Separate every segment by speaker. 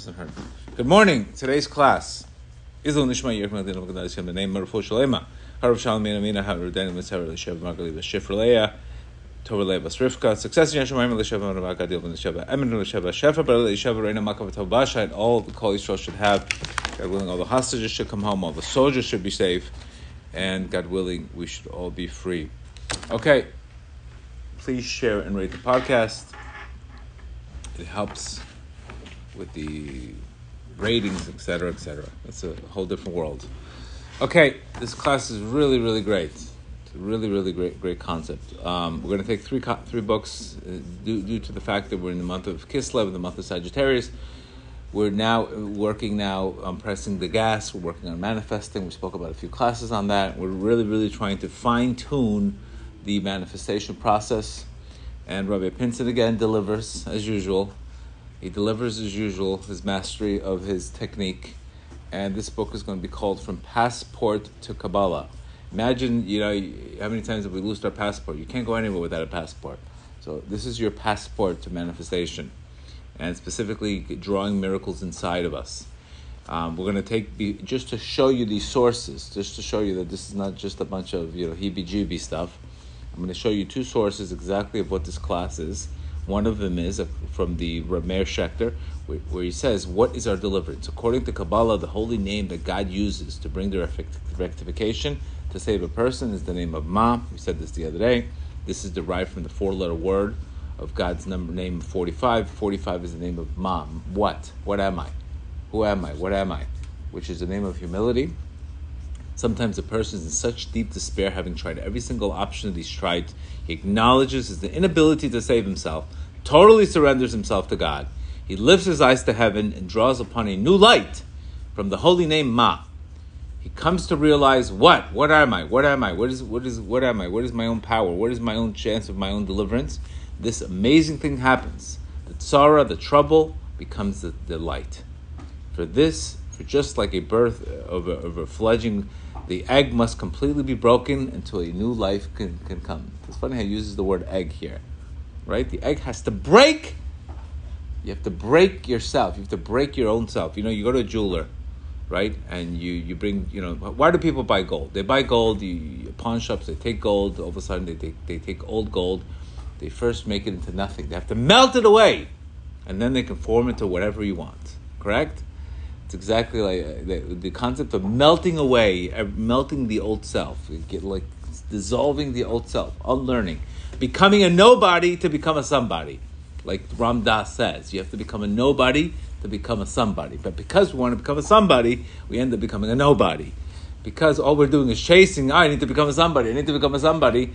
Speaker 1: Listen her. Good morning. Today's class is on Nishma Yerkma Din of Gadashim, the name Marafu Shalema, Harav Shalom Mina Mina, Harav Daniel Mitzvah, Lishav Margali, Shifra Leah, Torah Basrifka, Success in Yashamayim, Lishav Maravaka, Dil Ben Lishav, Emin Lishav, Shefa, Bar Lishav, Reina Makav Tobasha, and all the Kol Yisrael should have. God willing, all the hostages should come home, all the soldiers should be safe, and God willing, we should all be free. Okay, please share and rate the podcast. It helps with the ratings, etc., etc. That's a whole different world. Okay, this class is really, really great. It's a really, really great, great concept. Um, we're going to take three co- three books uh, due, due to the fact that we're in the month of Kislev, the month of Sagittarius. We're now working now on pressing the gas. We're working on manifesting. We spoke about a few classes on that. We're really, really trying to fine tune the manifestation process. And Rabbi Pinson again delivers as usual. He delivers as usual his mastery of his technique, and this book is going to be called From Passport to Kabbalah. Imagine, you know, how many times have we lost our passport? You can't go anywhere without a passport. So this is your passport to manifestation, and specifically drawing miracles inside of us. Um, we're going to take just to show you these sources, just to show you that this is not just a bunch of you know heebie-jeebie stuff. I'm going to show you two sources exactly of what this class is one of them is from the Rameir Schechter, where he says, What is our deliverance? According to Kabbalah, the holy name that God uses to bring the rectification to save a person is the name of Ma. We said this the other day. This is derived from the four letter word of God's number name 45. 45 is the name of Ma. What? What am I? Who am I? What am I? Which is the name of humility. Sometimes a person is in such deep despair, having tried every single option that he's tried, he acknowledges his inability to save himself, totally surrenders himself to God. He lifts his eyes to heaven and draws upon a new light from the holy name Ma. He comes to realize what? What am I? What am I? What is what is what am I? What is my own power? What is my own chance of my own deliverance? This amazing thing happens. The tzara, the trouble, becomes the, the light. For this, for just like a birth of a, of a fledgling the egg must completely be broken until a new life can, can come. It's funny how he uses the word egg here, right? The egg has to break. You have to break yourself. You have to break your own self. You know, you go to a jeweler, right? And you, you bring, you know, why do people buy gold? They buy gold, you, pawn shops, they take gold, all of a sudden they take, they take old gold, they first make it into nothing. They have to melt it away, and then they can form it to whatever you want, correct? It's exactly like uh, the, the, concept of melting away, uh, melting the old self, get like dissolving the old self, unlearning, becoming a nobody to become a somebody. Like Ram Dass says, you have to become a nobody to become a somebody. But because we want to become a somebody, we end up becoming a nobody. Because all we're doing is chasing, oh, I need to become a somebody, I need to become a somebody,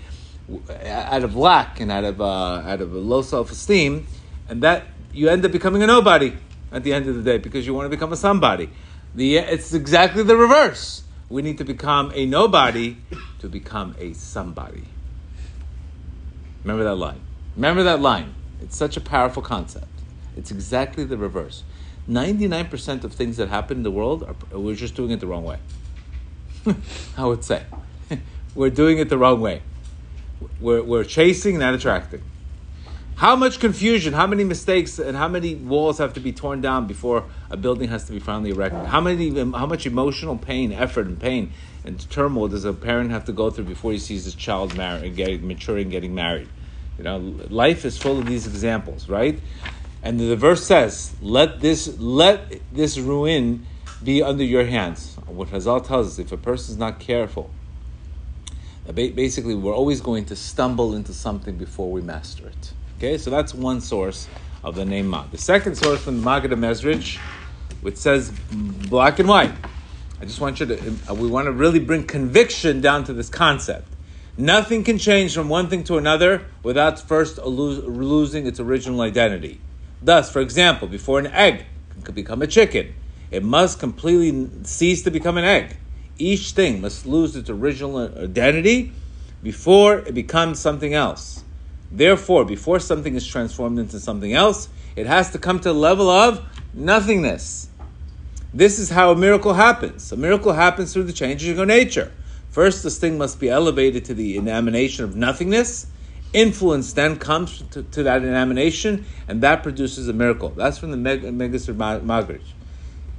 Speaker 1: out of lack and out of, uh, out of low self esteem, and that you end up becoming a nobody at the end of the day because you want to become a somebody. The, it's exactly the reverse. We need to become a nobody to become a somebody. Remember that line. Remember that line. It's such a powerful concept. It's exactly the reverse. 99% of things that happen in the world, are, we're just doing it the wrong way. I would say. we're doing it the wrong way. We're, we're chasing, not attracting. How much confusion, how many mistakes, and how many walls have to be torn down before a building has to be finally erected? How many, how much emotional pain, effort, and pain and turmoil does a parent have to go through before he sees his child married, getting maturing, getting married? You know, life is full of these examples, right? And the verse says, "Let this let this ruin be under your hands." What Hazal tells us, if a person is not careful, basically we're always going to stumble into something before we master it. Okay, so that's one source of the name Ma. The second source from the Maggid Mezrich, which says black and white. I just want you to, uh, we want to really bring conviction down to this concept. Nothing can change from one thing to another without first losing its original identity. Thus, for example, before an egg could become a chicken, it must completely cease to become an egg. Each thing must lose its original identity before it becomes something else. Therefore, before something is transformed into something else, it has to come to the level of nothingness. This is how a miracle happens. A miracle happens through the changing of nature. First, this thing must be elevated to the emanation of nothingness. influence then comes to, to that emanation, and that produces a miracle. That's from the Meg- Magid.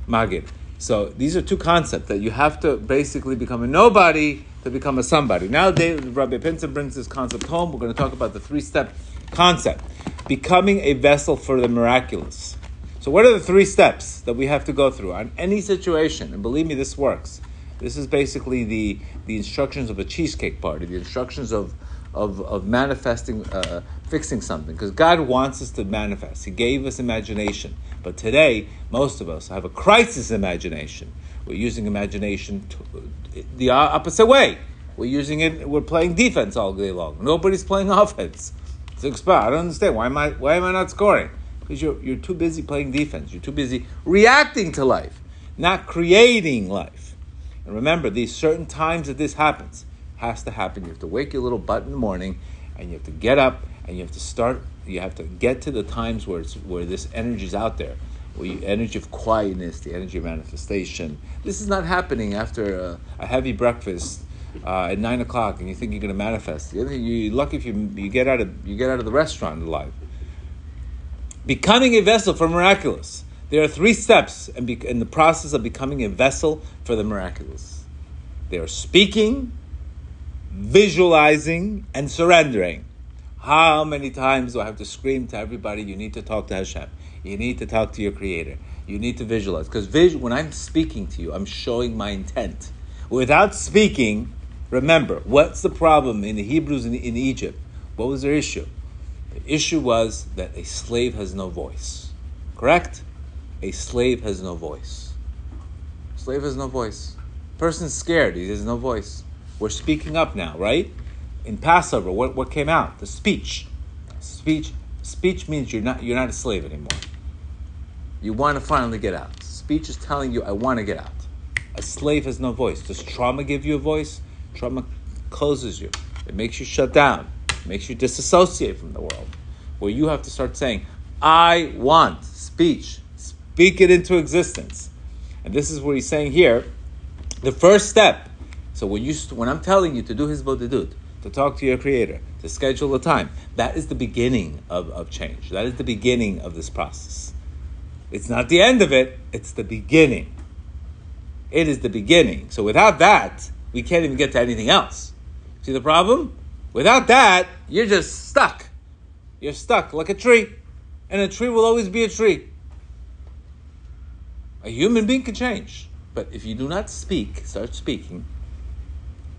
Speaker 1: Magid. So these are two concepts that you have to basically become a nobody to become a somebody. Now, David, Rabbi Pinson brings this concept home. We're going to talk about the three step concept becoming a vessel for the miraculous. So, what are the three steps that we have to go through on any situation? And believe me, this works. This is basically the, the instructions of a cheesecake party, the instructions of, of, of manifesting, uh, fixing something. Because God wants us to manifest. He gave us imagination. But today, most of us have a crisis imagination. We're using imagination to, the opposite way. We're using it, we're playing defense all day long. Nobody's playing offense. It's I don't understand. Why am I, why am I not scoring? Because you're, you're too busy playing defense. You're too busy reacting to life, not creating life. And remember, these certain times that this happens has to happen. You have to wake your little butt in the morning, and you have to get up, and you have to start. You have to get to the times where it's where this energy is out there, where energy of quietness, the energy of manifestation. This is not happening after a, a heavy breakfast uh, at nine o'clock, and you think you're going to manifest. You're lucky if you, you get out of you get out of the restaurant alive. Becoming a vessel for miraculous. There are three steps in, be, in the process of becoming a vessel for the miraculous. They are speaking, visualizing, and surrendering. How many times do I have to scream to everybody? You need to talk to Hashem. You need to talk to your Creator. You need to visualize because when I'm speaking to you, I'm showing my intent. Without speaking, remember what's the problem in the Hebrews in, in Egypt? What was their issue? The issue was that a slave has no voice. Correct? A slave has no voice. Slave has no voice. Person's scared, he has no voice. We're speaking up now, right? In Passover, what, what came out? The speech. Speech speech means you're not you're not a slave anymore. You want to finally get out. Speech is telling you, I want to get out. A slave has no voice. Does trauma give you a voice? Trauma closes you. It makes you shut down. It makes you disassociate from the world. Where you have to start saying, I want speech speak it into existence. And this is what he's saying here. The first step. So when you when I'm telling you to do hisbodedut, to talk to your creator, to schedule a time, that is the beginning of, of change. That is the beginning of this process. It's not the end of it, it's the beginning. It is the beginning. So without that, we can't even get to anything else. See the problem? Without that, you're just stuck. You're stuck like a tree. And a tree will always be a tree. A human being can change. But if you do not speak, start speaking,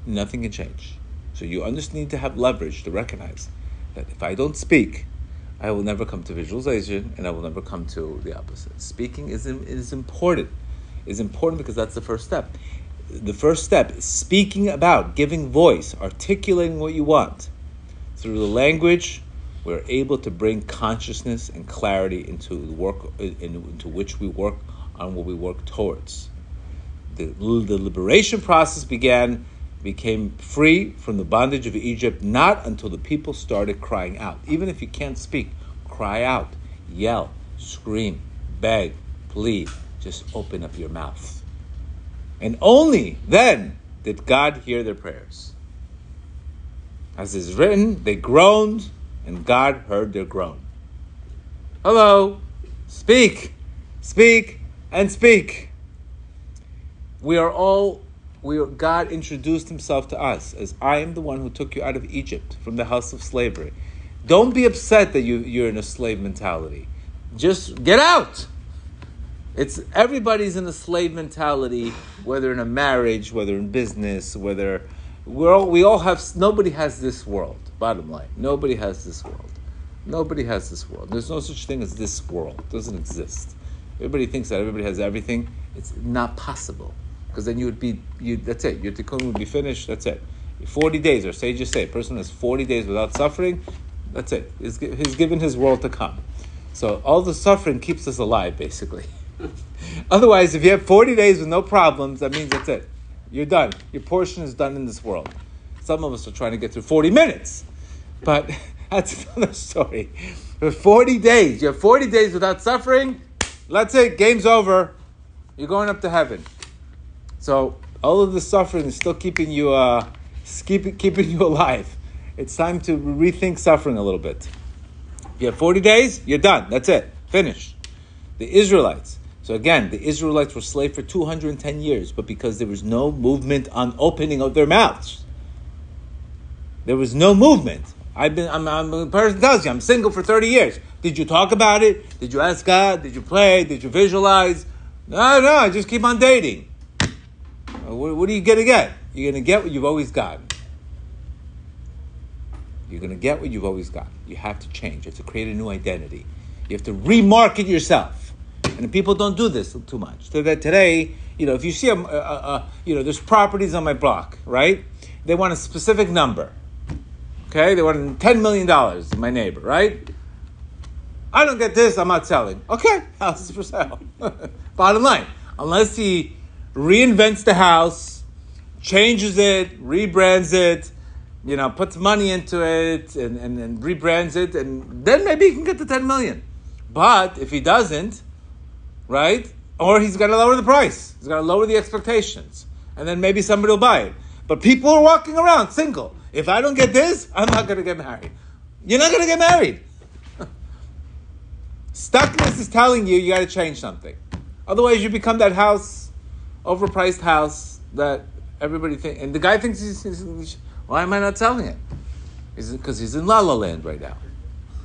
Speaker 1: nothing can change. So you just need to have leverage to recognize that if I don't speak, I will never come to visualization and I will never come to the opposite. Speaking is, is important. Is important because that's the first step. The first step is speaking about, giving voice, articulating what you want. Through the language, we're able to bring consciousness and clarity into the work into which we work on what we work towards. The, the liberation process began, became free from the bondage of Egypt not until the people started crying out. Even if you can't speak, cry out, yell, scream, beg, plead. Just open up your mouth. And only then did God hear their prayers. As is written, they groaned, and God heard their groan. Hello, speak, speak, and speak. We are all, we God introduced himself to us as I am the one who took you out of Egypt from the house of slavery. Don't be upset that you, you're in a slave mentality. Just get out. It's everybody's in a slave mentality, whether in a marriage, whether in business, whether we're all, we all have. Nobody has this world. Bottom line, nobody has this world. Nobody has this world. There's no such thing as this world. It doesn't exist. Everybody thinks that everybody has everything. It's not possible. Because then you would be, you, that's it. Your tikkun would be finished. That's it. 40 days, or say just say, a person has 40 days without suffering. That's it. He's, he's given his world to come. So all the suffering keeps us alive, basically. Otherwise, if you have 40 days with no problems, that means that's it. You're done. Your portion is done in this world. Some of us are trying to get through 40 minutes. But that's another story. For 40 days, you have 40 days without suffering, Let's say game's over. You're going up to heaven. So all of the suffering is still keeping you, uh, keep, keeping you alive. it's time to rethink suffering a little bit. If you have 40 days, you're done. That's it. Finish. The Israelites. So again, the Israelites were slaves for 210 years, but because there was no movement on opening of their mouths, there was no movement. I've been, I'm, I'm, a person tells you, I'm single for 30 years. Did you talk about it? Did you ask God? Did you pray? Did you visualize? No, no, I just keep on dating. Uh, what, what are you going to get? You're going to get what you've always gotten. You're going to get what you've always got. You have to change. You have to create a new identity. You have to remarket yourself. And people don't do this too much. So that today, you know, if you see a, a, a, you know, there's properties on my block, right? They want a specific number. Okay, they want ten million dollars. My neighbor, right? I don't get this. I'm not selling. Okay, house is for sale. Bottom line, unless he reinvents the house, changes it, rebrands it, you know, puts money into it and, and, and rebrands it, and then maybe he can get the 10 million. But if he doesn't, right? Or he's to lower the price. He's to lower the expectations. And then maybe somebody will buy it. But people are walking around single. If I don't get this, I'm not going to get married. You're not going to get married. Stuckness is telling you you got to change something. Otherwise, you become that house, overpriced house that everybody thinks. And the guy thinks he's, he's why am I not selling it? Because he's in La La Land right now.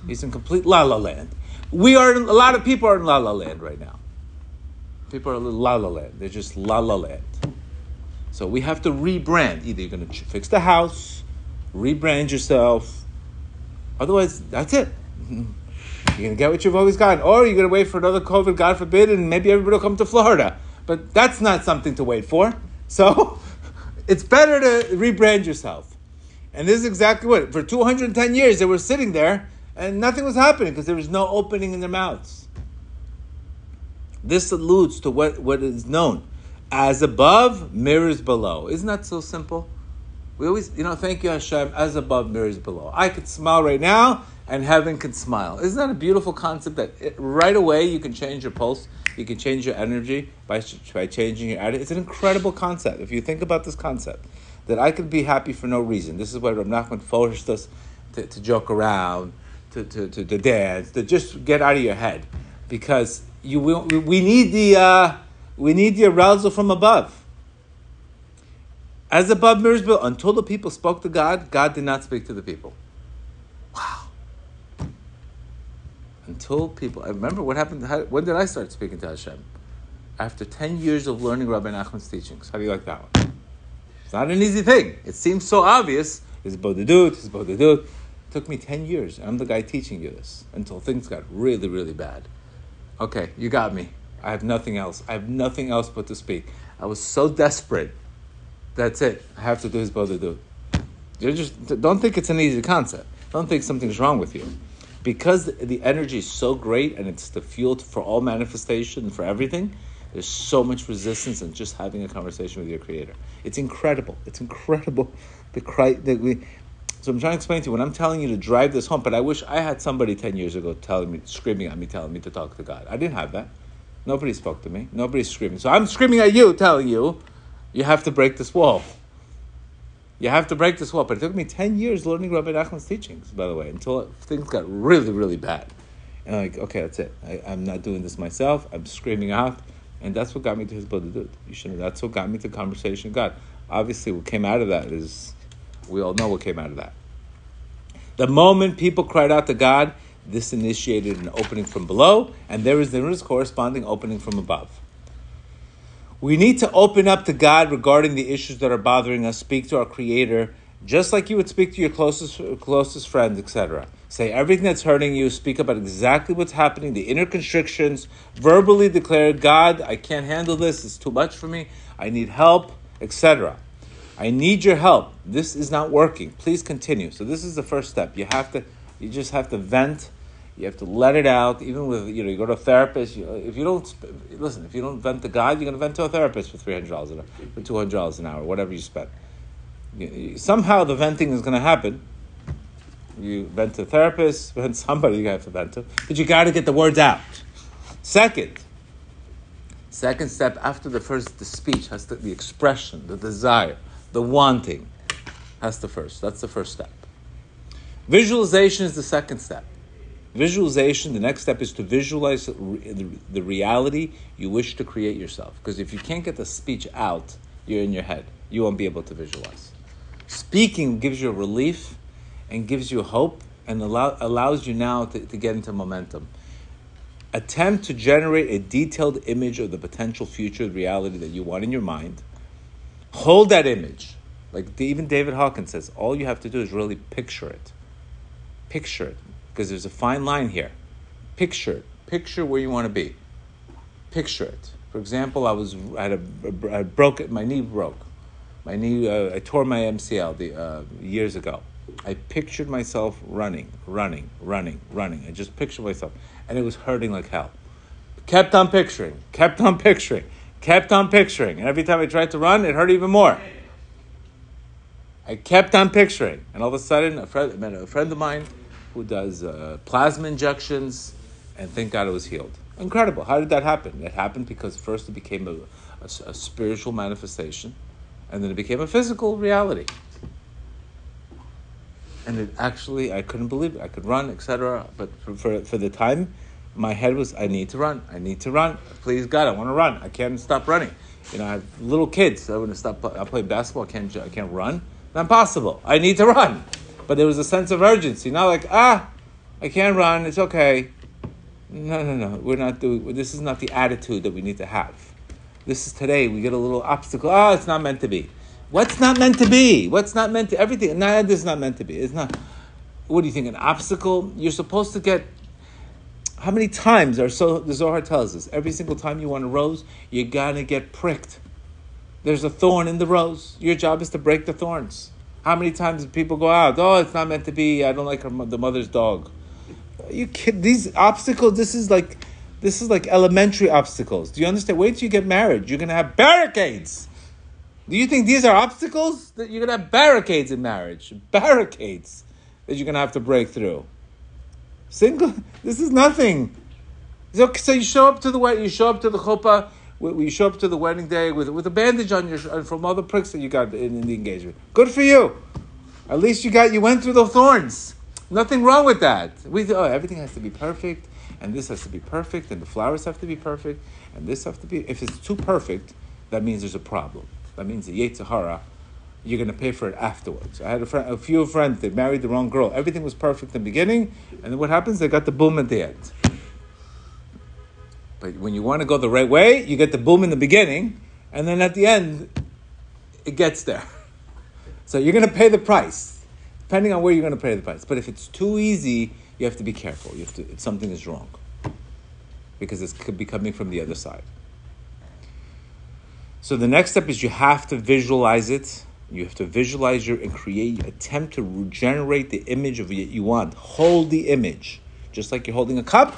Speaker 1: He's in complete La La Land. We are, in, a lot of people are in La La Land right now. People are in La La Land. They're just La La Land. So we have to rebrand. Either you're going to fix the house, rebrand yourself. Otherwise, that's it. You're going to get what you've always gotten. Or you're going to wait for another COVID, God forbid, and maybe everybody will come to Florida. But that's not something to wait for. So it's better to rebrand yourself. And this is exactly what. For 210 years, they were sitting there and nothing was happening because there was no opening in their mouths. This alludes to what, what is known as above, mirrors below. Isn't that so simple? We always, you know, thank you, Hashem, as above, mirrors below. I could smile right now and heaven can smile. Isn't that a beautiful concept that it, right away you can change your pulse, you can change your energy by, by changing your attitude? It's an incredible concept. If you think about this concept, that I could be happy for no reason. This is why Rav Nachman forced us to, to joke around, to, to, to, to, dance, to just get out of your head. Because you will, we need the, uh, we need the arousal from above. As above mirrors below, until the people spoke to God, God did not speak to the people. Wow. Until people, I remember what happened, how, when did I start speaking to Hashem? After 10 years of learning Rabbi Nachman's teachings. How do you like that one? It's not an easy thing. It seems so obvious. It's Bodhidut, it's Bodhidut. It took me 10 years. I'm the guy teaching you this until things got really, really bad. Okay, you got me. I have nothing else. I have nothing else but to speak. I was so desperate. That's it. I have to do hisbodedut. You just don't think it's an easy concept. Don't think something's wrong with you. Because the energy is so great and it's the fuel for all manifestation and for everything, there's so much resistance in just having a conversation with your creator. It's incredible. It's incredible. The we. So I'm trying to explain to you when I'm telling you to drive this home. But I wish I had somebody ten years ago telling me, screaming at me, telling me to talk to God. I didn't have that. Nobody spoke to me. Nobody's screaming. So I'm screaming at you, telling you, you have to break this wall. You have to break this wall. But it took me 10 years learning Rabbi Nachman's teachings, by the way, until things got really, really bad. And I'm like, okay, that's it. I, am not doing this myself. I'm screaming out. And that's what got me to hisbodedut. You should that's what got me to conversation with God. Obviously, what came out of that is, we all know what came out of that. The moment people cried out to God, this initiated an opening from below, and there is is corresponding opening from above. We need to open up to God regarding the issues that are bothering us, speak to our Creator, just like you would speak to your closest closest friends, etc. Say everything that's hurting you, speak about exactly what's happening, the inner constrictions, verbally declare, God, I can't handle this, it's too much for me, I need help, etc. I need your help. This is not working. Please continue. So this is the first step. You have to you just have to vent. You have to let it out. Even with you know, you go to a therapist. You, if you don't listen, if you don't vent to God, you're going to vent to a therapist for three hundred dollars an hour, for two hundred dollars an hour, whatever you spend. Somehow the venting is going to happen, you vent to a therapist, vent somebody you have to vent to, but you got to get the words out. Second, second step after the first, the speech has to, the expression, the desire, the wanting, has to first. That's the first step. Visualization is the second step. Visualization, the next step is to visualize the reality you wish to create yourself. Because if you can't get the speech out, you're in your head. You won't be able to visualize. Speaking gives you relief and gives you hope and allow, allows you now to, to get into momentum. Attempt to generate a detailed image of the potential future reality that you want in your mind. Hold that image. Like even David Hawkins says, all you have to do is really picture it. Picture it. Because there's a fine line here. Picture it. Picture where you want to be. Picture it. For example, I was I had a, I broke it. My knee broke. My knee. Uh, I tore my MCL the, uh, years ago. I pictured myself running, running, running, running. I just pictured myself, and it was hurting like hell. Kept on picturing, kept on picturing, kept on picturing, and every time I tried to run, it hurt even more. I kept on picturing, and all of a sudden, a friend, a friend of mine who does uh, plasma injections, and thank God it was healed. Incredible. How did that happen? It happened because first it became a, a, a spiritual manifestation, and then it became a physical reality. And it actually, I couldn't believe it. I could run, etc. But for, for, for the time, my head was, I need to run. I need to run. Please God, I want to run. I can't stop running. You know, I have little kids. I want to stop. I play basketball. I can't. I can't run. Not possible. I need to run. But there was a sense of urgency. Not like ah, I can't run. It's okay. No, no, no. We're not doing. This is not the attitude that we need to have. This is today. We get a little obstacle. Oh, it's not meant to be. What's not meant to be? What's not meant to? Everything. Nah, this is not meant to be. It's not. What do you think? An obstacle? You're supposed to get. How many times are so? The Zohar tells us every single time you want a rose, you're gonna get pricked. There's a thorn in the rose. Your job is to break the thorns. How many times do people go out? Oh, it's not meant to be. I don't like her, the mother's dog you kid these obstacles. This is like this is like elementary obstacles. Do you understand? Wait till you get married. You're gonna have barricades. Do you think these are obstacles? That you're gonna have barricades in marriage. Barricades that you're gonna have to break through. Single. This is nothing. So, so you show up to the wedding. You show up to the chuppah. You show up to the wedding day with with a bandage on your uh, from all the pricks that you got in, in the engagement. Good for you. At least you got you went through the thorns. Nothing wrong with that. We oh, everything has to be perfect, and this has to be perfect, and the flowers have to be perfect, and this have to be. If it's too perfect, that means there's a problem. That means the Yetzirah, you're going to pay for it afterwards. I had a, friend, a few friends that married the wrong girl. Everything was perfect in the beginning, and then what happens? They got the boom at the end. But when you want to go the right way, you get the boom in the beginning, and then at the end, it gets there. So you're going to pay the price depending on where you're going to pay the price. But if it's too easy, you have to be careful. You have to, something is wrong because it could be coming from the other side. So the next step is you have to visualize it. You have to visualize your and create, attempt to regenerate the image of what you want. Hold the image, just like you're holding a cup.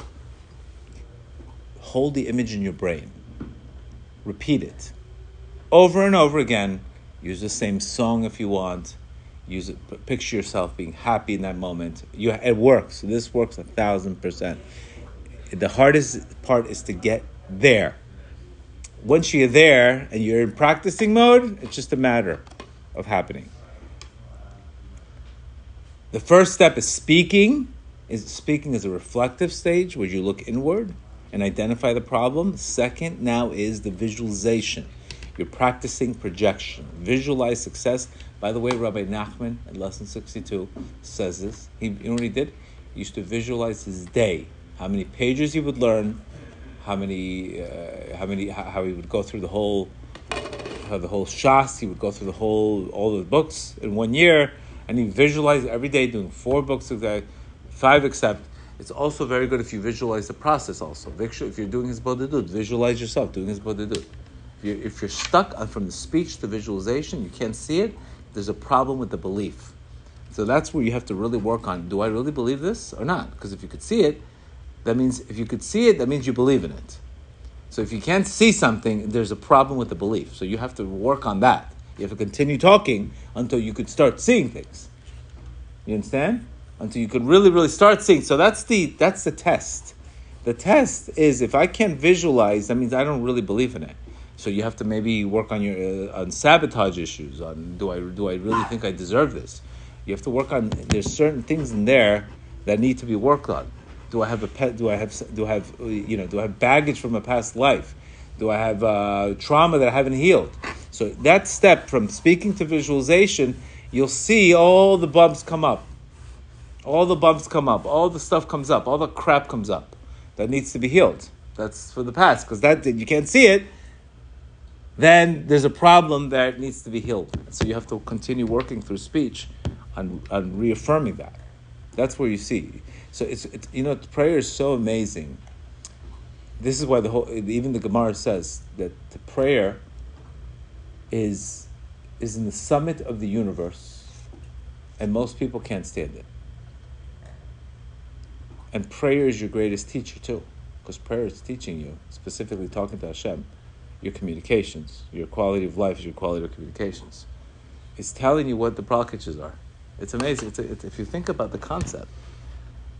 Speaker 1: Hold the image in your brain. Repeat it over and over again. Use the same song if you want use it, picture yourself being happy in that moment. You, it works. This works a thousand percent. The hardest part is to get there. Once you're there and you're in practicing mode, it's just a matter of happening. The first step is speaking. Is speaking is a reflective stage where you look inward and identify the problem. Second, now is the visualization. You're practicing projection. Visualize success by the way, Rabbi Nachman in lesson 62 says this. He, you know what he did? He used to visualize his day, how many pages he would learn, how many, uh, how many, how, he would go through the whole, how the whole shas. He would go through the whole, all the books in one year, and he visualized every day doing four books of that, five except. It's also very good if you visualize the process. Also, if you're doing hisbodedut, visualize yourself doing hisbodedut. If you're, if you're stuck on, from the speech to visualization, you can't see it there's a problem with the belief. So that's where you have to really work on do I really believe this or not? Because if you could see it, that means if you could see it, that means you believe in it. So if you can't see something, there's a problem with the belief. So you have to work on that. You have to continue talking until you could start seeing things. You understand? Until you could really, really start seeing. So that's the that's the test. The test is if I can't visualize, that means I don't really believe in it. So you have to maybe work on your uh, on sabotage issues. On do I do I really think I deserve this? You have to work on. There's certain things in there that need to be worked on. Do I have a pet? Do I have? Do I have? You know? Do I have baggage from a past life? Do I have uh, trauma that I haven't healed? So that step from speaking to visualization, you'll see all the bumps come up. All the bumps come up. All the stuff comes up. All the crap comes up that needs to be healed. That's for the past because that you can't see it. Then there's a problem that needs to be healed. So you have to continue working through speech on, on reaffirming that. That's where you see. So it's, you know prayer is so amazing. This is why the whole even the Gemara says that the prayer is is in the summit of the universe, and most people can't stand it. And prayer is your greatest teacher too, because prayer is teaching you specifically talking to Hashem, your communications, your quality of life is your quality of communications. It's telling you what the blockages are. It's amazing. It's a, it's, if you think about the concept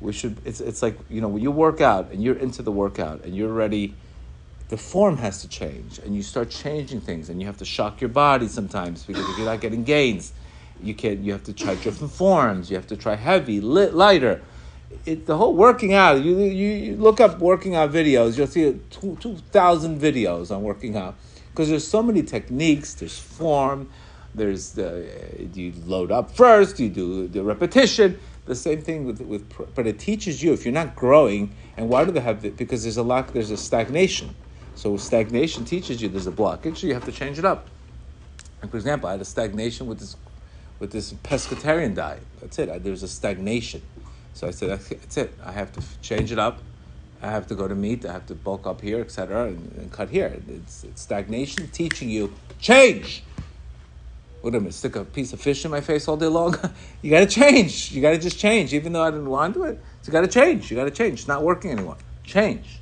Speaker 1: we should it's, it's like you know when you work out and you're into the workout and you're ready the form has to change and you start changing things and you have to shock your body sometimes because if you're not getting gains you can not you have to try different forms you have to try heavy lit, lighter it, the whole working out you, you, you look up working out videos you'll see 2000 videos on working out because there's so many techniques there's form there's the you load up first you do the repetition the same thing with, with, but it teaches you if you're not growing, and why do they have it? Because there's a lack, there's a stagnation. So stagnation teaches you there's a blockage, so you have to change it up. And for example, I had a stagnation with this, with this pescatarian diet. That's it. I, there's a stagnation. So I said, that's it. I have to change it up. I have to go to meat. I have to bulk up here, etc., and, and, cut here. It's, it's stagnation teaching you change what am I stick a piece of fish in my face all day long? you got to change. You got to just change, even though I didn't want to it. You got to change. You got to change. It's not working anymore. Change.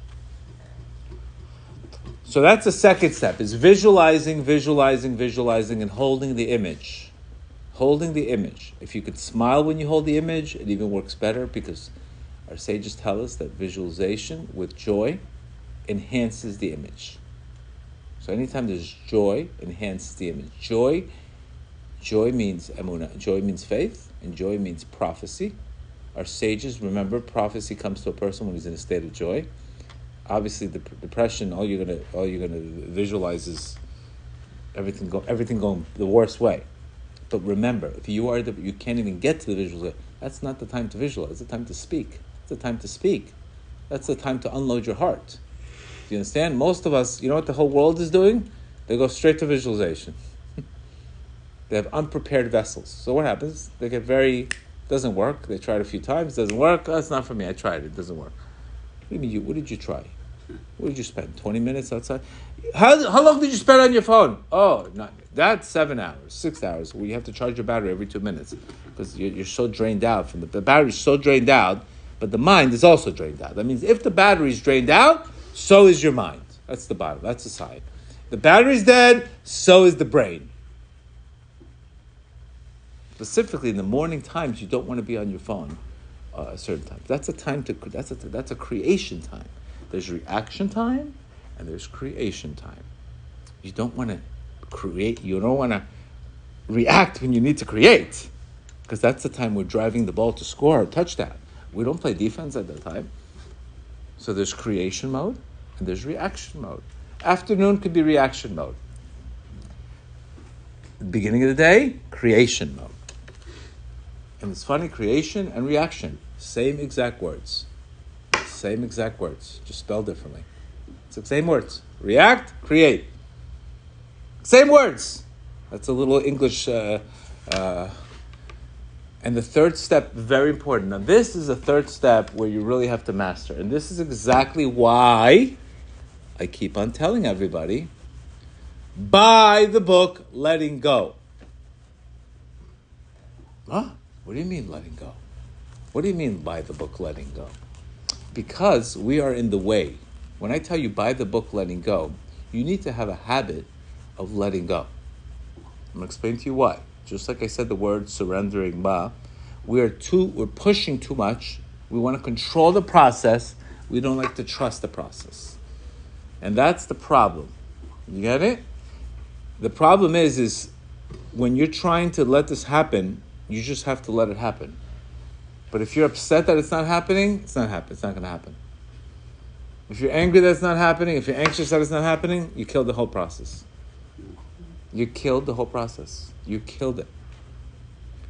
Speaker 1: So that's the second step: is visualizing, visualizing, visualizing, and holding the image. Holding the image. If you could smile when you hold the image, it even works better because our sages tell us that visualization with joy enhances the image. So anytime there's joy, enhances the image. Joy Joy means emuna. Joy means faith, and joy means prophecy. Our sages remember prophecy comes to a person when he's in a state of joy. Obviously, the depression, all you're gonna all you're gonna visualize is everything go, everything going the worst way. But remember, if you are the, you can't even get to the visual. That's not the time to visualize. It's the time to speak. It's the time to speak. That's the time to unload your heart. Do you understand? Most of us, you know what the whole world is doing? They go straight to visualization. They have unprepared vessels. So what happens? They get very doesn't work. They tried a few times, doesn't work. Oh, it's not for me. I tried it, it doesn't work. What do you mean? You, what did you try? What did you spend? Twenty minutes outside? How, how long did you spend on your phone? Oh, not that's seven hours, six hours. Well, you have to charge your battery every two minutes because you're, you're so drained out from the, the battery's so drained out, but the mind is also drained out. That means if the battery is drained out, so is your mind. That's the bottom. That's the side. The battery's dead, so is the brain specifically in the morning times, you don't want to be on your phone uh, a certain time. That's a time to that's a that's a creation time. There's reaction time, and there's creation time. You don't want to create. You don't want to react when you need to create, because that's the time we're driving the ball to score a touchdown. We don't play defense at that time. So there's creation mode and there's reaction mode. Afternoon could be reaction mode. Beginning of the day, creation mode. And it's funny, creation and reaction, same exact words. Same exact words, just spelled differently. It's the same words. React, create. Same words. That's a little English. Uh, uh, and the third step, very important. Now, this is a third step where you really have to master. And this is exactly why I keep on telling everybody buy the book Letting Go. Huh? What do you mean letting go? What do you mean by the book letting go? Because we are in the way. When I tell you buy the book letting go, you need to have a habit of letting go. I'm gonna explain to you why. Just like I said the word surrendering ba, we are too we're pushing too much. We want to control the process. We don't like to trust the process. And that's the problem. You get it? The problem is is when you're trying to let this happen, You just have to let it happen. But if you're upset that it's not happening, it's not happening. It's not going to happen. If you're angry that it's not happening, if you're anxious that it's not happening, you killed the whole process. You killed the whole process. You killed it.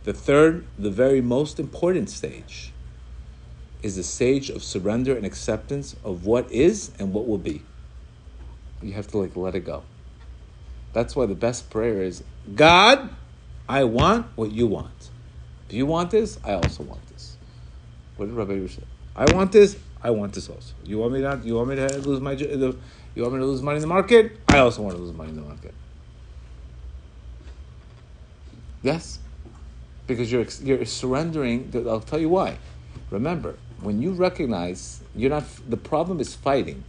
Speaker 1: The third, the very most important stage, is the stage of surrender and acceptance of what is and what will be. You have to like let it go. That's why the best prayer is God, I want what you want. Do you want this? I also want this. What did Rabbi say? I want this. I want this also. You want me to? You want me to lose my? You want me to lose money in the market? I also want to lose money in the market. Yes, because you're you're surrendering. I'll tell you why. Remember, when you recognize you're not. The problem is fighting,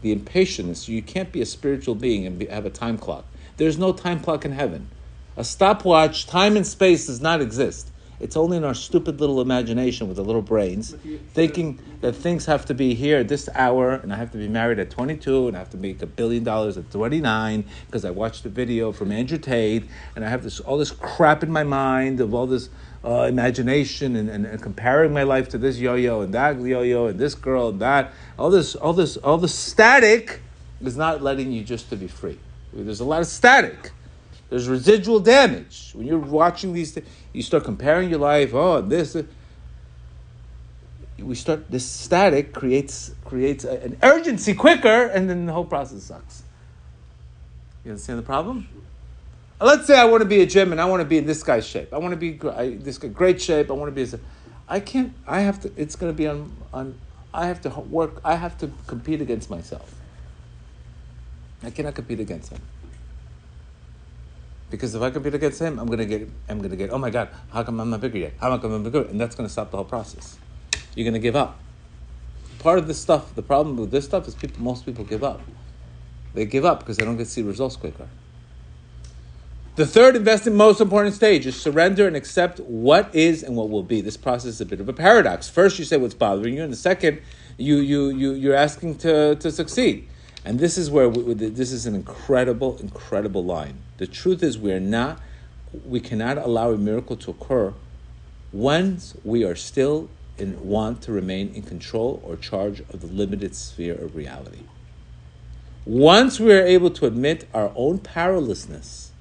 Speaker 1: the impatience. You can't be a spiritual being and be, have a time clock. There's no time clock in heaven. A stopwatch, time and space does not exist. It's only in our stupid little imagination with the little brains, thinking that things have to be here this hour, and I have to be married at 22, and I have to make a billion dollars at 29 because I watched a video from Andrew Tate, and I have this all this crap in my mind of all this uh, imagination and, and, and, comparing my life to this yo-yo and that yo-yo and this girl and that. All this, all this, all the static is not letting you just to be free. There's a lot of static. There's residual damage. When you're watching these things, you start comparing your life, oh, this. Uh, we start, this static creates, creates a, an urgency quicker, and then the whole process sucks. You understand the problem? Let's say I want to be a gym and I want to be in this guy's shape. I want to be I, this guy, great shape. I want to be. As I can't. I have to. It's going to be on. On. I have to work. I have to compete against myself. I cannot compete against him. Because if I compete against him, I'm gonna get, I'm gonna get, oh my God, how come I'm not bigger yet? How come I'm bigger? And that's gonna stop the whole process. You're gonna give up. Part of this stuff, the problem with this stuff is people, most people give up. They give up because they don't get to see results quicker. The third investing most important stage is surrender and accept what is and what will be. This process is a bit of a paradox. First, you say what's bothering you, and the second, you you you you're asking to to succeed. And this is where we, this is an incredible, incredible line. The truth is, we are not, we cannot allow a miracle to occur once we are still and want to remain in control or charge of the limited sphere of reality. Once we are able to admit our own powerlessness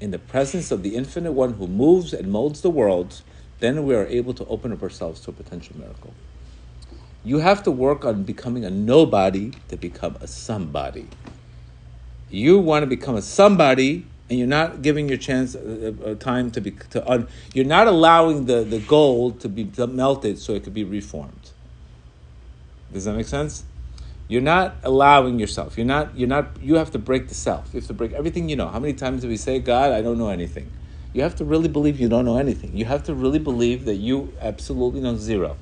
Speaker 1: in the presence of the infinite one who moves and molds the world, then we are able to open up ourselves to a potential miracle. You have to work on becoming a nobody to become a somebody. You want to become a somebody, and you're not giving your chance a, uh, uh, time to be to un, you're not allowing the, the gold to be melted so it could be reformed. Does that make sense? You're not allowing yourself. You're not. You're not. You have to break the self. You have to break everything you know. How many times do we say, "God, I don't know anything"? You have to really believe you don't know anything. You have to really believe that you absolutely know zero.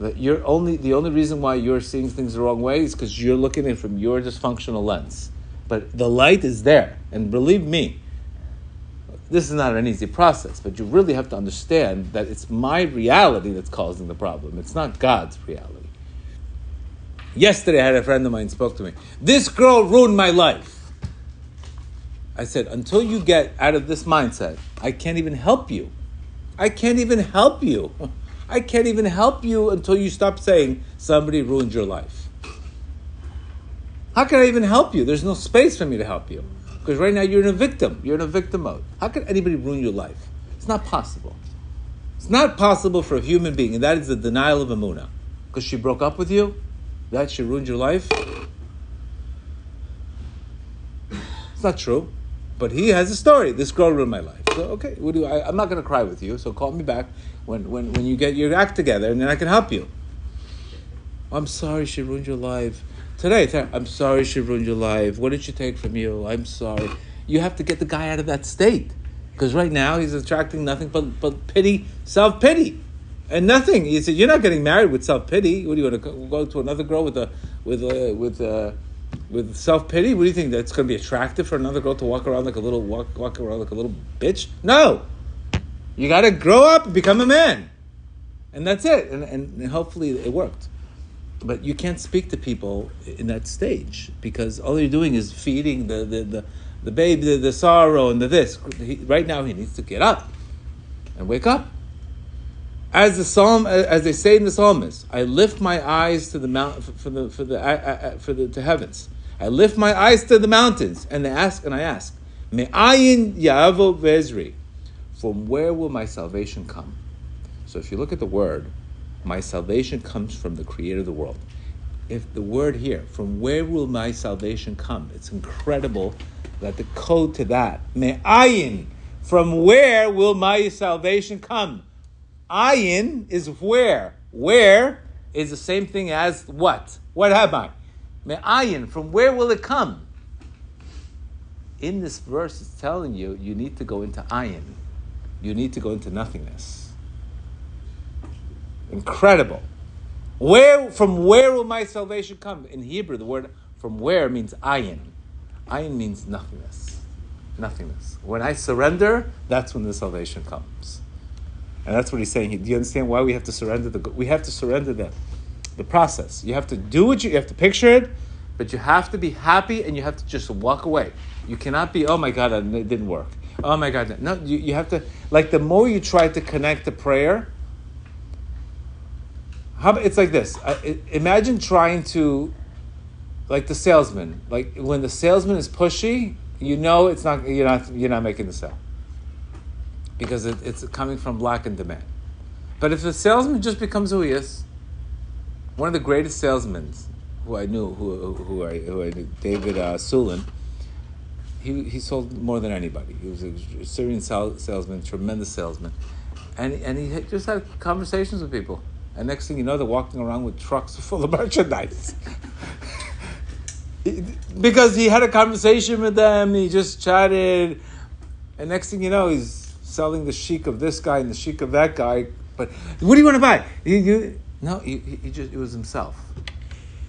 Speaker 1: That you're only the only reason why you're seeing things the wrong way is because you're looking at it from your dysfunctional lens. But the light is there, and believe me, this is not an easy process. But you really have to understand that it's my reality that's causing the problem. It's not God's reality. Yesterday, I had a friend of mine spoke to me. This girl ruined my life. I said, until you get out of this mindset, I can't even help you. I can't even help you. I can't even help you until you stop saying somebody ruined your life. How can I even help you? There's no space for me to help you. Because right now you're in a victim. You're in a victim mode. How can anybody ruin your life? It's not possible. It's not possible for a human being, and that is the denial of emuna. Because she broke up with you, that she ruined your life. It's not true. But he has a story. This girl ruined my life. So okay, what do I, I'm not going to cry with you. So call me back when, when, when you get your act together, and then I can help you. I'm sorry she ruined your life. Today, I'm sorry she ruined your life. What did she take from you? I'm sorry. You have to get the guy out of that state. Because right now he's attracting nothing but, but pity, self pity, and nothing. You said you're not getting married with self pity. What do you want to go to another girl with a with a with a with self pity? What do you think that's going to be attractive for another girl to walk around like a little walk walk around like a little bitch? No, you got to grow up and become a man, and that's it. And, and hopefully it worked. But you can't speak to people in that stage because all you're doing is feeding the the the, the baby the, the sorrow and the this. He, right now he needs to get up. and wake up. As the psalm, as they say in the psalmist, I lift my eyes to the mount for the for the for the to heavens. I lift my eyes to the mountains, and they ask, and I ask, Me'ayin ya'avo vezri, from where will my salvation come? So if you look at the word, my salvation comes from the Creator of the world. If the word here, from where will my salvation come? It's incredible that the code to that, Me'ayin, from where will my salvation come? Ayin is where. Where is the same thing as what? What have I? Me'ayin, from where will it come? In this verse, it's telling you you need to go into ayin. You need to go into nothingness. Incredible. Where from where will my salvation come? In Hebrew, the word from where means ayin. Ayin means nothingness. Nothingness. When I surrender, that's when the salvation comes. And that's what he's saying. Do you understand why we have to surrender the we have to surrender the, the process. You have to do what you, you have to picture it, but you have to be happy and you have to just walk away. You cannot be, oh my God, it didn't work. Oh my God. No, you, you have to, like, the more you try to connect to prayer, how, it's like this. imagine trying to, like the salesman, like when the salesman is pushy, you know it's not, you're not, you're not making the sale because it, it's coming from lack and demand. But if the salesman just becomes who he is, one of the greatest salesmen who I knew, who, who, I, who I knew, David uh, Sulin, he, he sold more than anybody. He was a Syrian salesman, tremendous salesman. And, and he just had conversations with people. And next thing you know, they're walking around with trucks full of merchandise. because he had a conversation with them, he just chatted. And next thing you know, he's selling the chic of this guy and the chic of that guy. But what do you want to buy? He, you, no, he, he just, it was himself.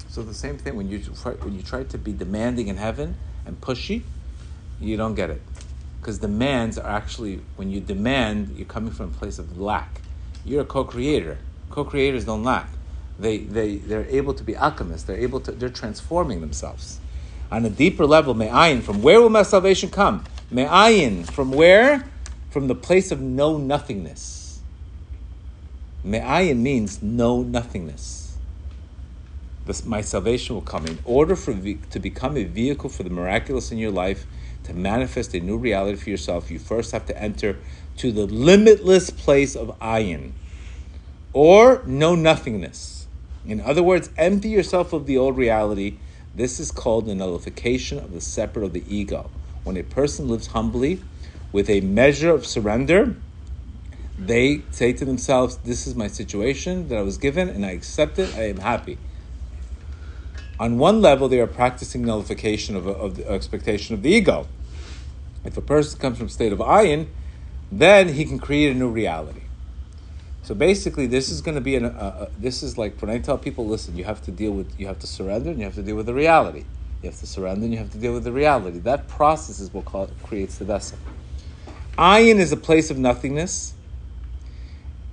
Speaker 1: So the same thing when you, when you try to be demanding in heaven and pushy, you don't get it. Because demands are actually, when you demand, you're coming from a place of lack. You're a co creator. Co creators don't lack. They, they, they're able to be alchemists, they're able to, they're transforming themselves. On a deeper level, me'ayin, from where will my salvation come? Me'ayin, from where? From the place of no nothingness. Me'ayin means no nothingness. This, my salvation will come. In order for to become a vehicle for the miraculous in your life, to manifest a new reality for yourself, you first have to enter to the limitless place of ayin, or no nothingness. In other words, empty yourself of the old reality. This is called the nullification of the separate of the ego. When a person lives humbly, with a measure of surrender, they say to themselves, This is my situation that I was given, and I accept it, I am happy. On one level, they are practicing nullification of, of the expectation of the ego. If a person comes from a state of ayin, then he can create a new reality. So basically, this is going to be an. Uh, uh, this is like when I tell people, listen, you have to deal with, you have to surrender, and you have to deal with the reality. You have to surrender, and you have to deal with the reality. That process is what call, creates the vessel. Ayin is a place of nothingness,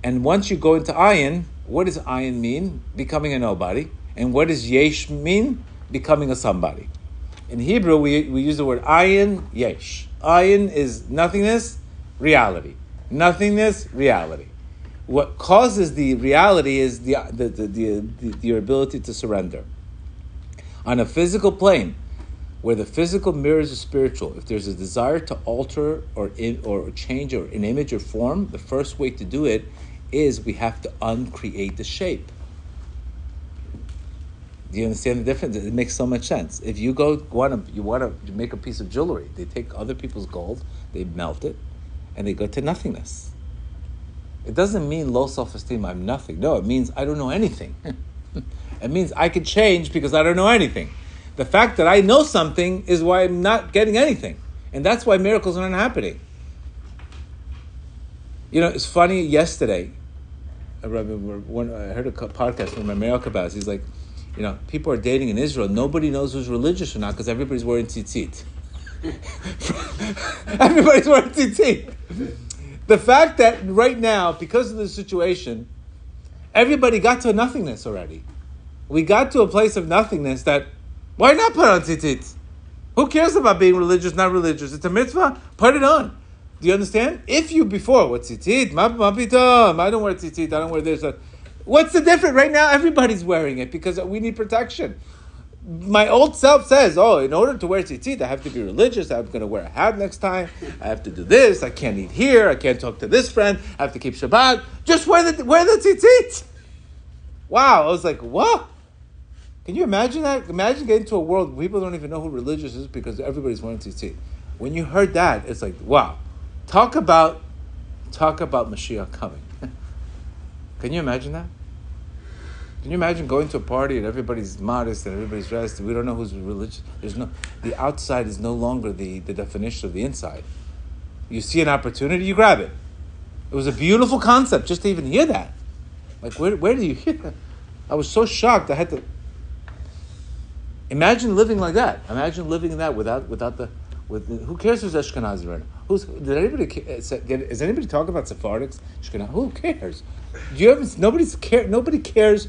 Speaker 1: and once you go into ayin, what does ayin mean? Becoming a nobody. And what does yesh mean? Becoming a somebody. In Hebrew, we, we use the word ayin, yesh. Ayin is nothingness, reality. Nothingness, reality. What causes the reality is the, the, the, the, your ability to surrender. On a physical plane, where the physical mirrors the spiritual, if there's a desire to alter or in, or change or an image or form, the first way to do it is we have to uncreate the shape. Do you understand the difference? It makes so much sense. If you go want to you want to make a piece of jewelry, they take other people's gold, they melt it, and they go to nothingness. It doesn't mean low self esteem. I'm nothing. No, it means I don't know anything. it means I can change because I don't know anything. The fact that I know something is why I'm not getting anything, and that's why miracles aren't happening. You know, it's funny. Yesterday, I heard a podcast from America about. He's like you know, people are dating in Israel. Nobody knows who's religious or not because everybody's wearing tzitzit. everybody's wearing tzitzit. The fact that right now, because of the situation, everybody got to nothingness already. We got to a place of nothingness that why not put on tzitzit? Who cares about being religious, not religious? It's a mitzvah. Put it on. Do you understand? If you before, what's tzitzit? Ma, ma. I don't wear tzitzit. I don't wear this. What's the difference? Right now, everybody's wearing it because we need protection. My old self says, oh, in order to wear tzitzit, I have to be religious. I'm going to wear a hat next time. I have to do this. I can't eat here. I can't talk to this friend. I have to keep Shabbat. Just wear the, wear the tzitzit. Wow. I was like, what? Can you imagine that? Imagine getting to a world where people don't even know who religious is because everybody's wearing tzitzit. When you heard that, it's like, wow. Talk about, talk about Mashiach coming. Can you imagine that? Can you imagine going to a party and everybody's modest and everybody's dressed we don't know who's religious? There's no, the outside is no longer the, the definition of the inside. You see an opportunity, you grab it. It was a beautiful concept just to even hear that. Like, where, where do you hear that? I was so shocked. I had to imagine living like that. Imagine living in that without, without the, with, who cares who's Ashkenazi right now? Who's, did anybody, uh, is anybody talking about Sephardics? Who cares? Do you have, nobody's care, nobody cares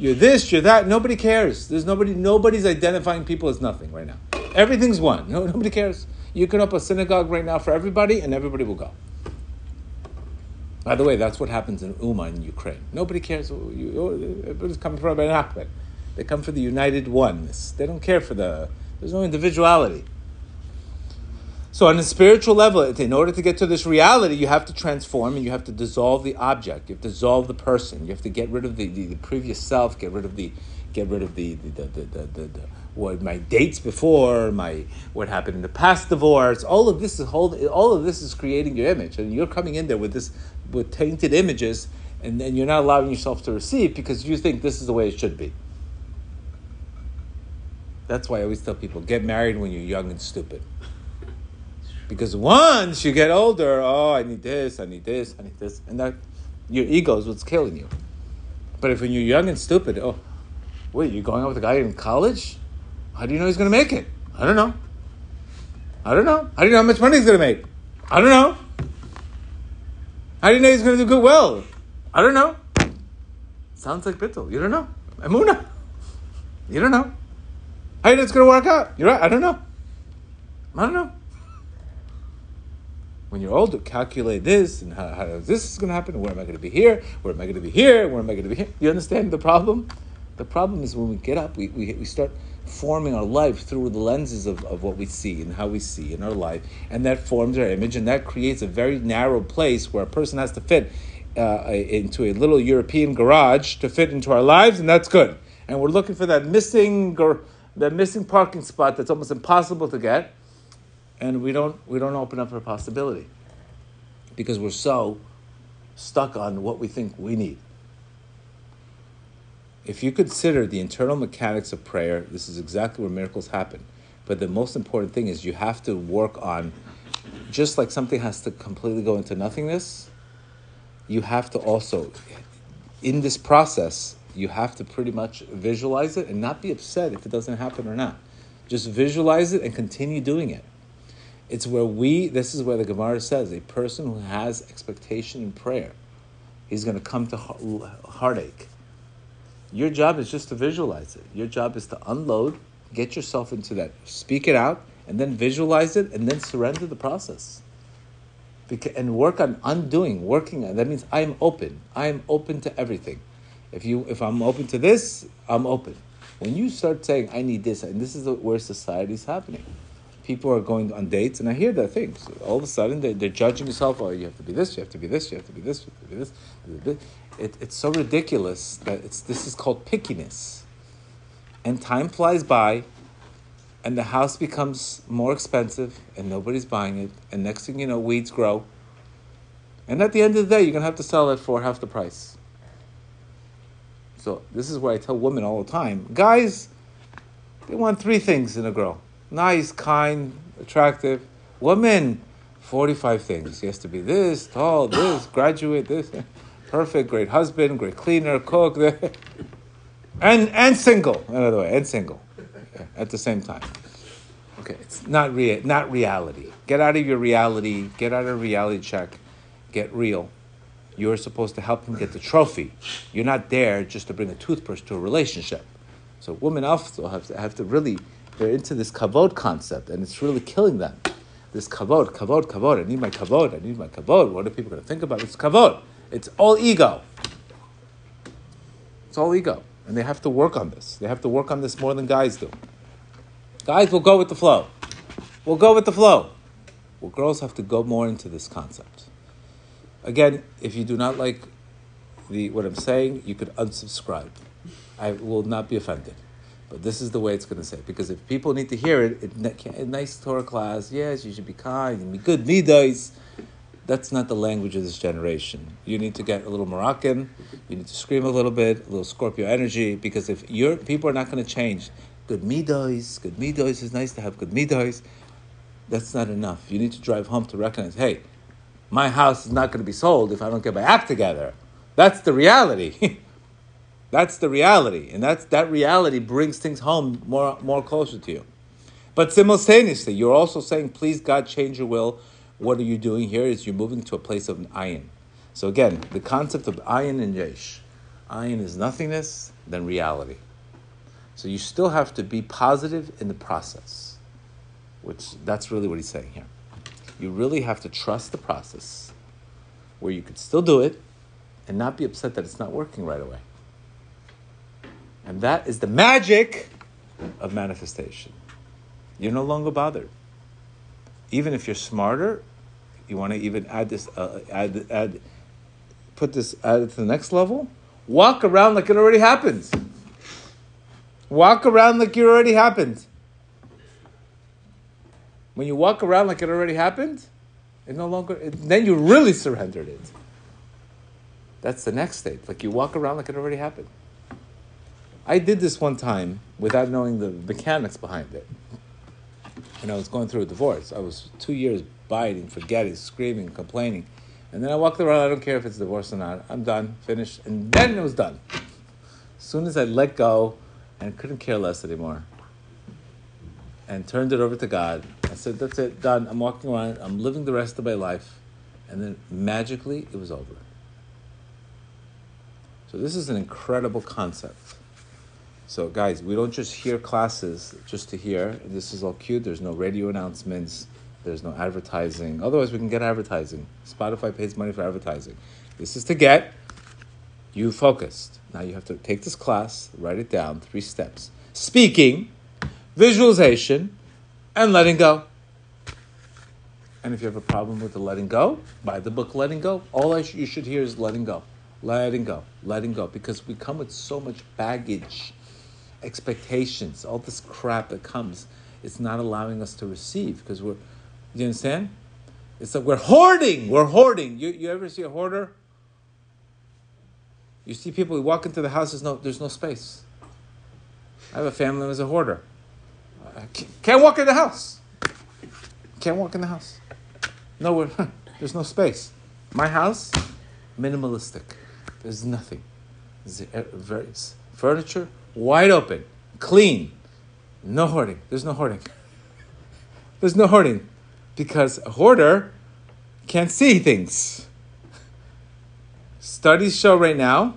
Speaker 1: you're this, you're that. Nobody cares. There's nobody. Nobody's identifying people as nothing right now. Everything's one. No, nobody cares. You can open a synagogue right now for everybody, and everybody will go. By the way, that's what happens in Uman in Ukraine. Nobody cares. Oh, oh, everybody's coming for Rabbi Nachman. They come for the united oneness. They don't care for the. There's no individuality. So, on a spiritual level, in order to get to this reality, you have to transform and you have to dissolve the object. You have to dissolve the person. You have to get rid of the, the, the previous self. Get rid of the get rid of the the, the, the, the, the what my dates before, my what happened in the past divorce. All of this is hold, all of this is creating your image, and you're coming in there with this with tainted images, and then you're not allowing yourself to receive because you think this is the way it should be. That's why I always tell people: get married when you're young and stupid. Because once you get older, oh, I need this, I need this, I need this, and that your ego is what's killing you. But if when you're young and stupid, oh, wait, you're going out with a guy in college? How do you know he's going to make it? I don't know. I don't know. How do you know how much money he's going to make? I don't know. How do you know he's going to do good well? I don't know. Sounds like Bittul. You don't know. Emuna. You don't know. How do you know it's going to work out? You're right. I don't know. I don't know when you're older, calculate this and how, how this is going to happen. Where am I going to be here? Where am I going to be here? Where am I going to be here? You understand the problem? The problem is when we get up, we, we, we start forming our life through the lenses of, of what we see and how we see in our life. And that forms our image, and that creates a very narrow place where a person has to fit uh, into a little European garage to fit into our lives, and that's good. And we're looking for that missing, that missing parking spot that's almost impossible to get and we don't we don't open up for possibility because we're so stuck on what we think we need. If you consider the internal mechanics of prayer, this is exactly where miracles happen. But the most important thing is you have to work on, just like something has to completely go into nothingness, you have to also, in this process, you have to pretty much visualize it and not be upset if it doesn't happen or not. Just visualize it and continue doing it. It's where we, this is where the Gemara says, a person who has expectation in prayer, he's going to come to heartache. Your job is just to visualize it. Your job is to unload, get yourself into that, speak it out, and then visualize it, and then surrender the process. and work on undoing, working on that means I'm open. I'm open to everything. If you if I'm open to this, I'm open. When you start saying I need this, and this is where society is happening people are going on dates, and I hear that thing. So all of a sudden, they're, they're, judging yourself. Oh, you have to be this. You have to be this. You have to be this. You have to be this. It, it's so ridiculous that it's this is called pickiness, and time flies by, and the house becomes more expensive, and nobody's buying it. And next thing you know, weeds grow. And at the end of the day, you're gonna have to sell it for half the price. So this is where I tell women all the time, guys, they want three things in a girl nice, kind, attractive. Woman, 45 things. He has to be this, tall, this, graduate, this, perfect, great husband, great cleaner, cook, and, and single, another way, and single at the same time. Okay, it's not, rea- not reality. Get out of your reality, get out of reality check, get real. You're supposed to help him get the trophy. You're not there just to bring a toothbrush to a relationship. So women also have to, have to really they're into this kavod concept, and it's really killing them. this kavod, kavod, kavod. I need my kavod. I need my kavod. What are people going to think about? It's kavod. It's all ego. It's all ego, and they have to work on this. They have to work on this more than guys do. Guys will go with the flow. We'll go with the flow. Well, girls have to go more into this concept. Again, if you do not like the what I'm saying, you could unsubscribe. I will not be offended. But this is the way it's going to say. Because if people need to hear it, it a nice Torah class, yes, you should be kind and be good midas. That's not the language of this generation. You need to get a little Moroccan. You need to scream a little bit, a little Scorpio energy. Because if your people are not going to change, good midas, good midas is nice to have good midas. That's not enough. You need to drive home to recognize, hey, my house is not going to be sold if I don't get my act together. That's the reality. That's the reality, and that's that reality brings things home more more closer to you. But simultaneously, you're also saying, "Please, God, change your will." What are you doing here? Is you're moving to a place of ayin. So again, the concept of ayin and yesh. Ayin is nothingness, then reality. So you still have to be positive in the process, which that's really what he's saying here. You really have to trust the process, where you could still do it, and not be upset that it's not working right away. And that is the magic of manifestation. You're no longer bothered. Even if you're smarter, you want to even add this, uh, add, add, put this, add it to the next level. Walk around like it already happened. Walk around like it already happened. When you walk around like it already happened, it no longer. It, then you really surrendered it. That's the next state. Like you walk around like it already happened. I did this one time without knowing the mechanics behind it. And I was going through a divorce. I was two years biting, forgetting, screaming, complaining. And then I walked around, I don't care if it's divorce or not. I'm done, finished. And then it was done. As soon as I let go and couldn't care less anymore and turned it over to God, I said, That's it, done. I'm walking around, I'm living the rest of my life. And then magically, it was over. So, this is an incredible concept. So, guys, we don't just hear classes just to hear. This is all cute. There's no radio announcements. There's no advertising. Otherwise, we can get advertising. Spotify pays money for advertising. This is to get you focused. Now you have to take this class, write it down, three steps speaking, visualization, and letting go. And if you have a problem with the letting go, buy the book Letting Go. All sh- you should hear is letting go, letting go, letting go, because we come with so much baggage expectations, all this crap that comes, it's not allowing us to receive because we're, you understand? It's like we're hoarding, we're hoarding. You, you ever see a hoarder? You see people who walk into the house, there's no, there's no space. I have a family who's a hoarder. I can't walk in the house. Can't walk in the house. Nowhere. There's no space. My house, minimalistic. There's nothing. There's furniture, wide open, clean, no hoarding. There's no hoarding. There's no hoarding because a hoarder can't see things. Studies show right now,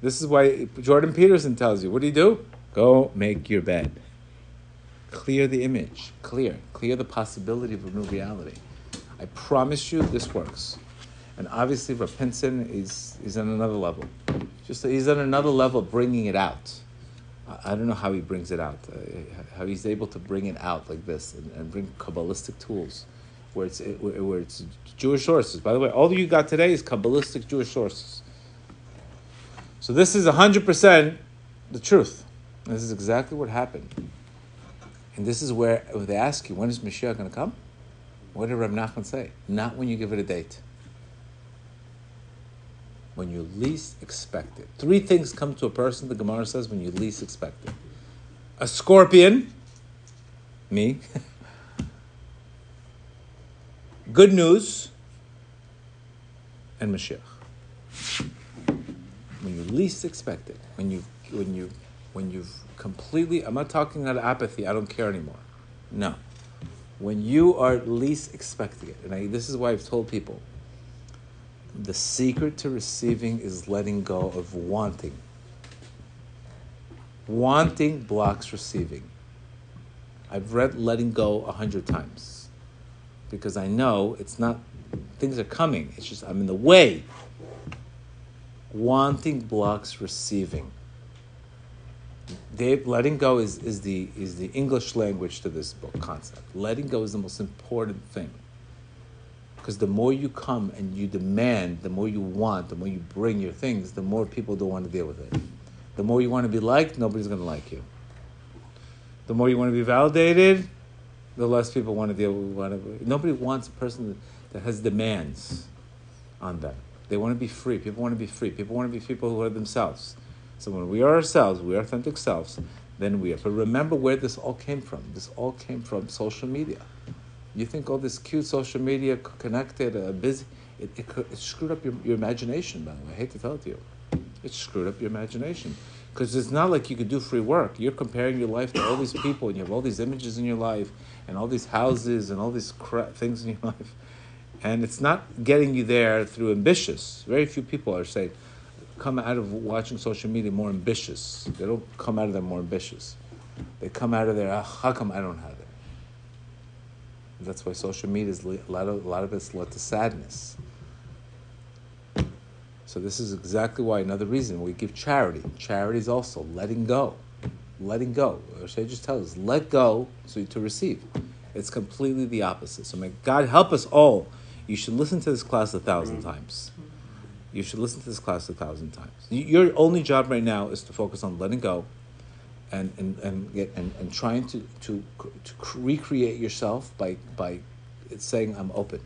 Speaker 1: this is why Jordan Peterson tells you what do you do? Go make your bed. Clear the image. Clear. Clear the possibility of a new reality. I promise you this works. And obviously, Rav Pinson is, is on another level. Just he's on another level bringing it out. I don't know how he brings it out, uh, how he's able to bring it out like this and, and bring Kabbalistic tools where it's, where it's Jewish sources. By the way, all you got today is Kabbalistic Jewish sources. So this is 100% the truth. This is exactly what happened. And this is where, they ask you, when is Mashiach going to come? What did Reb Nachman say? Not when you give it a date when you least expect it. Three things come to a person, the Gemara says, when you least expect it. A scorpion, me. Good news, and Mashiach. When you least expect it, when you when you when you've completely I'm not talking about apathy, I don't care anymore. No. When you are least expecting it, and I, this is why I've told people, the secret to receiving is letting go of wanting. Wanting blocks receiving. I've read letting go a hundred times. because I know it's not, things are coming. It's just I'm in the way. Wanting blocks receiving. Dave, letting go is, is, the, is the English language to this book concept. Letting go is the most important thing. Because the more you come and you demand, the more you want, the more you bring your things, the more people don't want to deal with it. The more you want to be liked, nobody's going to like you. The more you want to be validated, the less people want to deal with whatever. Nobody wants a person that has demands on them. They want to be free. People want to be free. People want to be people who are themselves. So when we are ourselves, we are authentic selves, then we are. But remember where this all came from. This all came from social media. You think all this cute social media connected, uh, busy, it, it, it, screwed up your, your imagination, by the way. I hate to tell it to you. It screwed up your imagination. Because it's not like you could do free work. You're comparing your life to all these people, and you have all these images in your life, and all these houses, and all these cra- things in your life. And it's not getting you there through ambitious. Very few people are saying, come out of watching social media more ambitious. They don't come out of there more ambitious. They come out of there, ah, how come I don't have it? That's why social media is a lot of, a lot of it's led to sadness. So this is exactly why another reason we give charity. Charity is also letting go, letting go. Should I just tell us let go so to receive? It's completely the opposite. So may God help us all. You should listen to this class a thousand mm-hmm. times. You should listen to this class a thousand times. Your only job right now is to focus on letting go, and and and get and, and trying to to to recreate yourself by by saying I'm open,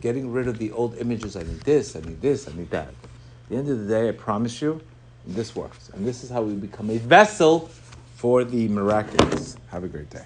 Speaker 1: getting rid of the old images. I need this. I need this. I need that At the end of the day, I promise you, this works. And this is how we become a vessel for the miraculous. Have a great day.